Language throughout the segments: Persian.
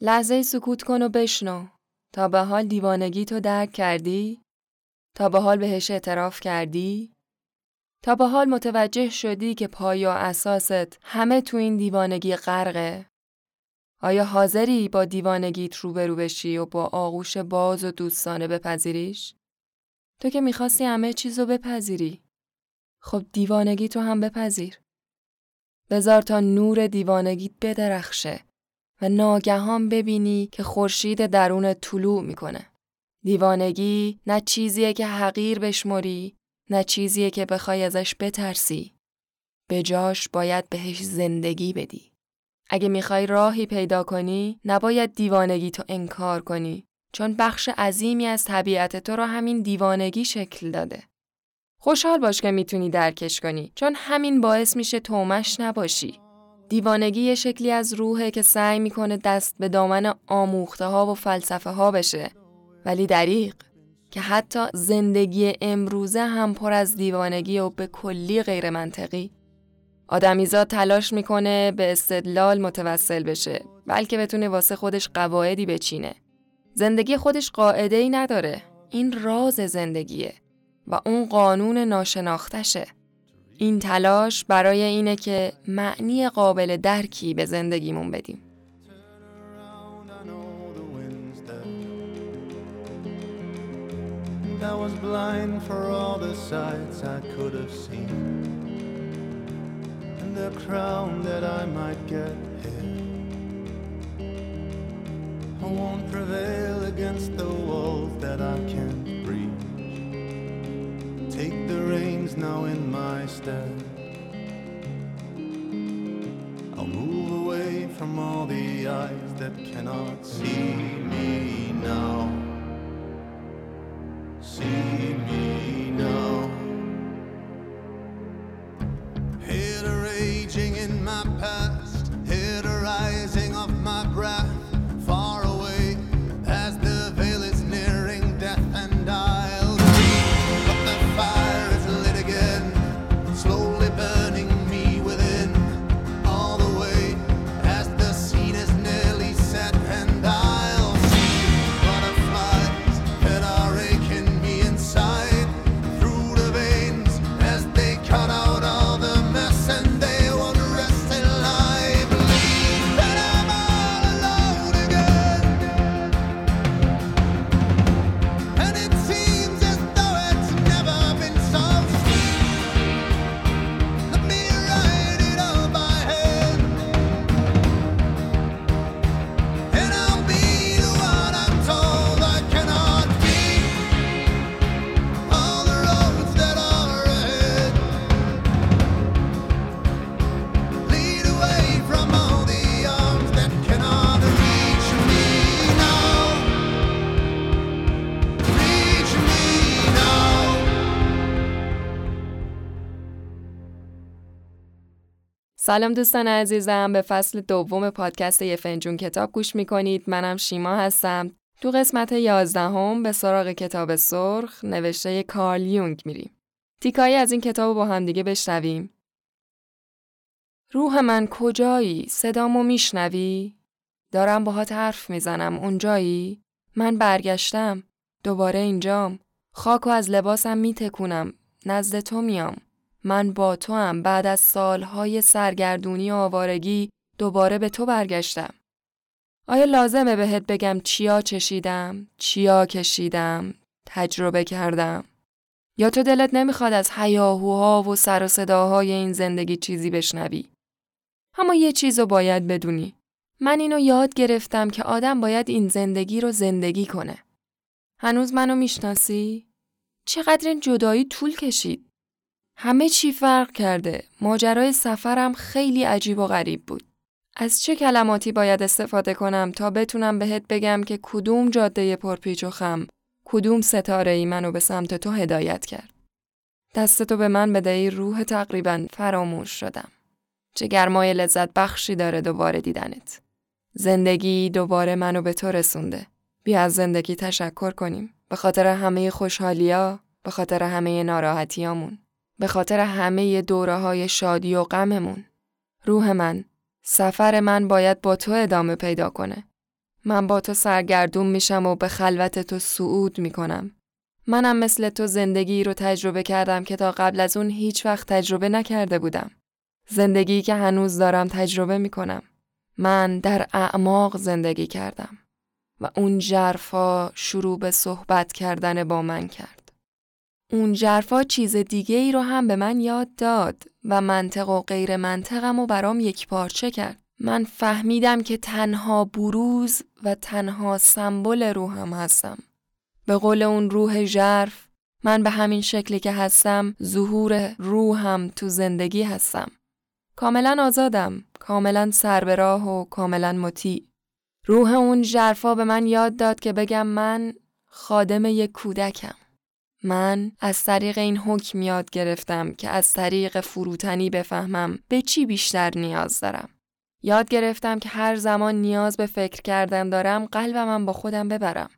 لحظه سکوت کن و بشنو تا به حال دیوانگی تو درک کردی؟ تا به حال بهش اعتراف کردی؟ تا به حال متوجه شدی که پایا اساست همه تو این دیوانگی غرقه؟ آیا حاضری با دیوانگیت روبرو بشی و با آغوش باز و دوستانه بپذیریش؟ تو که می‌خواستی همه چیزو بپذیری. خب دیوانگی تو هم بپذیر. بذار تا نور دیوانگیت بدرخشه و ناگهان ببینی که خورشید درون طلوع می‌کنه. دیوانگی نه چیزیه که حقیر بشمری نه چیزیه که بخوای ازش بترسی. به جاش باید بهش زندگی بدی. اگه می‌خوای راهی پیدا کنی نباید دیوانگی تو انکار کنی چون بخش عظیمی از طبیعت تو رو همین دیوانگی شکل داده. خوشحال باش که می‌تونی درکش کنی چون همین باعث میشه تومش نباشی. دیوانگی یه شکلی از روحه که سعی می‌کنه دست به دامن آموخته ها و فلسفه ها بشه ولی دریق که حتی زندگی امروزه هم پر از دیوانگی و به کلی غیر منطقی. آدمیزاد تلاش می‌کنه به استدلال متوسل بشه بلکه بتونه واسه خودش قواعدی بچینه. زندگی خودش قاعده ای نداره. این راز زندگیه و اون قانون ناشناختشه. این تلاش برای اینه که معنی قابل درکی به زندگیمون بدیم. I now in my stead I'll move away from all the eyes that cannot see me now see me now. Head a raging in سلام دوستان عزیزم به فصل دوم پادکست یه فنجون کتاب گوش می‌کنید. منم شیما هستم. تو قسمت یازدهم به سراغ کتاب سرخ نوشته کارل یونگ میریم. تیکایی از این کتاب با همدیگه بشنویم. روح من کجایی؟ صدامو میشنوی؟ دارم باهات حرف می‌زنم. اونجایی؟ من برگشتم. دوباره اینجام. خاک و از لباسم میتکونم. نزد تو میام. من با تو هم بعد از سالهای سرگردونی و آوارگی دوباره به تو برگشتم. آیا لازمه بهت بگم چیا چشیدم، چیا کشیدم، تجربه کردم؟ یا تو دلت نمی‌خواد از هیاهوها و سر و صداهای این زندگی چیزی بشنوی؟ اما یه چیزو باید بدونی. من اینو یاد گرفتم که آدم باید این زندگی رو زندگی کنه. هنوز منو می‌شناسی؟ چقدر این جدایی طول کشید؟ همه چی فرق کرده. ماجرای سفرم خیلی عجیب و غریب بود. از چه کلماتی باید استفاده کنم تا بتونم بهت بگم که کدوم جاده پرپیچ و خم، کدوم ستاره ای منو به سمت تو هدایت کرد. دستتو به من بده ای روح تقریبا فراموش شدم. چه گرمای لذت بخشی داره دوباره دیدنت. زندگی دوباره منو به تو رسونده. بیا از زندگی تشکر کنیم. به خاطر همه خوشحالیا، به خاطر همه ناراحتیامون. به خاطر همه دوره های شادی و غممون. روح من، سفر من باید با تو ادامه پیدا کنه. من با تو سرگردون میشم و به خلوت تو صعود می‌کنم. منم مثل تو زندگی رو تجربه کردم که تا قبل از اون هیچ وقت تجربه نکرده بودم. زندگی که هنوز دارم تجربه می‌کنم. من در اعماق زندگی کردم و اون جرفا شروع به صحبت کردن با من کرد. اون جرفا چیز دیگه ای رو هم به من یاد داد و منطق و غیر منطقم و برام یک پارچه کرد. من فهمیدم که تنها بروز و تنها سمبل روحم هستم. به قول اون روح ژرف من به همین شکلی که هستم ظهور روحم تو زندگی هستم. کاملا آزادم، کاملا سربراه و کاملا مطیع. روح اون ژرفا به من یاد داد که بگم من خادم یک کودکم. من از طریق این حکم یاد گرفتم که از طریق فروتنی بفهمم به چی بیشتر نیاز دارم. یاد گرفتم که هر زمان نیاز به فکر کردن دارم قلبم با خودم ببرم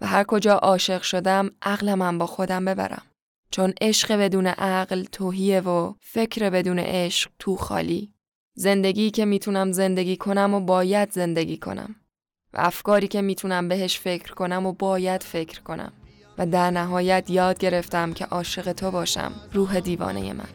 و هر کجا عاشق شدم عقلم با خودم ببرم. چون عشق بدون عقل توهیه و فکر بدون عشق تو خالی. زندگی که می‌تونم زندگی کنم و باید زندگی کنم. و افکاری که می‌تونم بهش فکر کنم و باید فکر کنم. و در نهایت یاد گرفتم که عاشق تو باشم روح دیوانه من.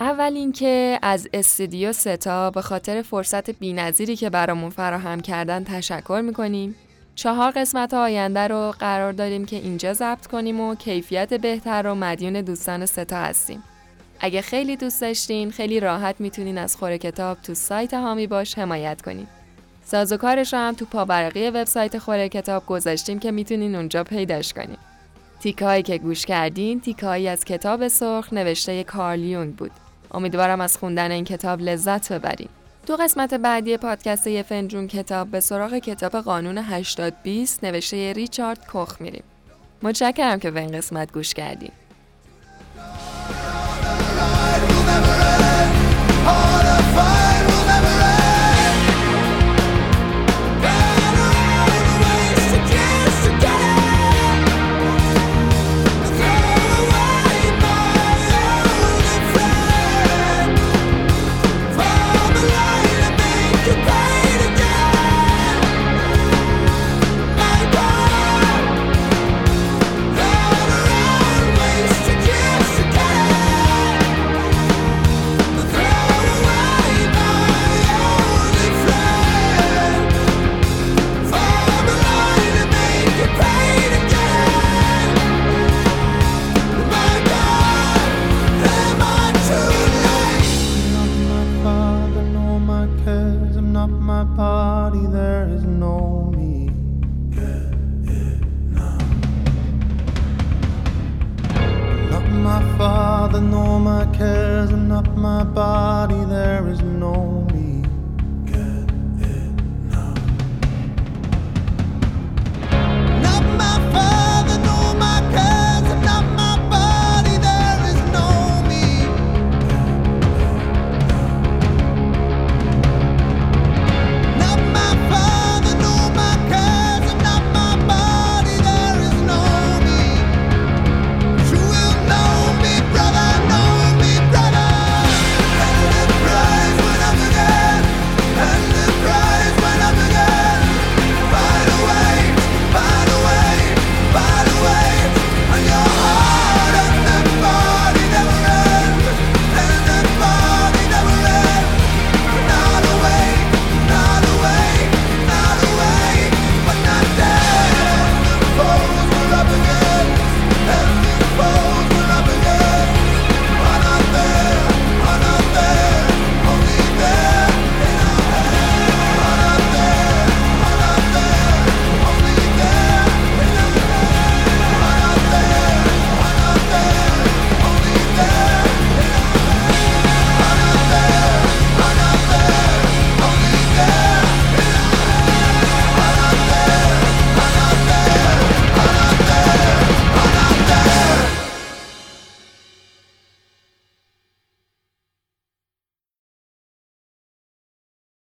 اول اینکه از استودیو ستا به خاطر فرصت بینظیری که برامون فراهم کردن تشکر می‌کنیم. چهار قسمت آینده رو قرار داریم که اینجا ضبط کنیم و کیفیت بهتر و مدیون دوستان ستا هستیم. اگه خیلی دوست داشتین خیلی راحت می‌تونین از خور کتاب تو سایت هامی باش حمایت کنید. سازوکارش رو هم تو پابرقی وبسایت خور کتاب گذاشتیم که می‌تونین اونجا پیداش کنید. تیکایی که گوش کردین تیکایی از کتاب سرخ نوشته کارلیونگ بود. امیدوارم از خوندن این کتاب لذت ببرین. دو قسمت بعدی پادکست یه فنجون کتاب به سراغ کتاب قانون 8020 نوشته ریچارد کوخ میریم. متشکرم که به این قسمت گوش کردین.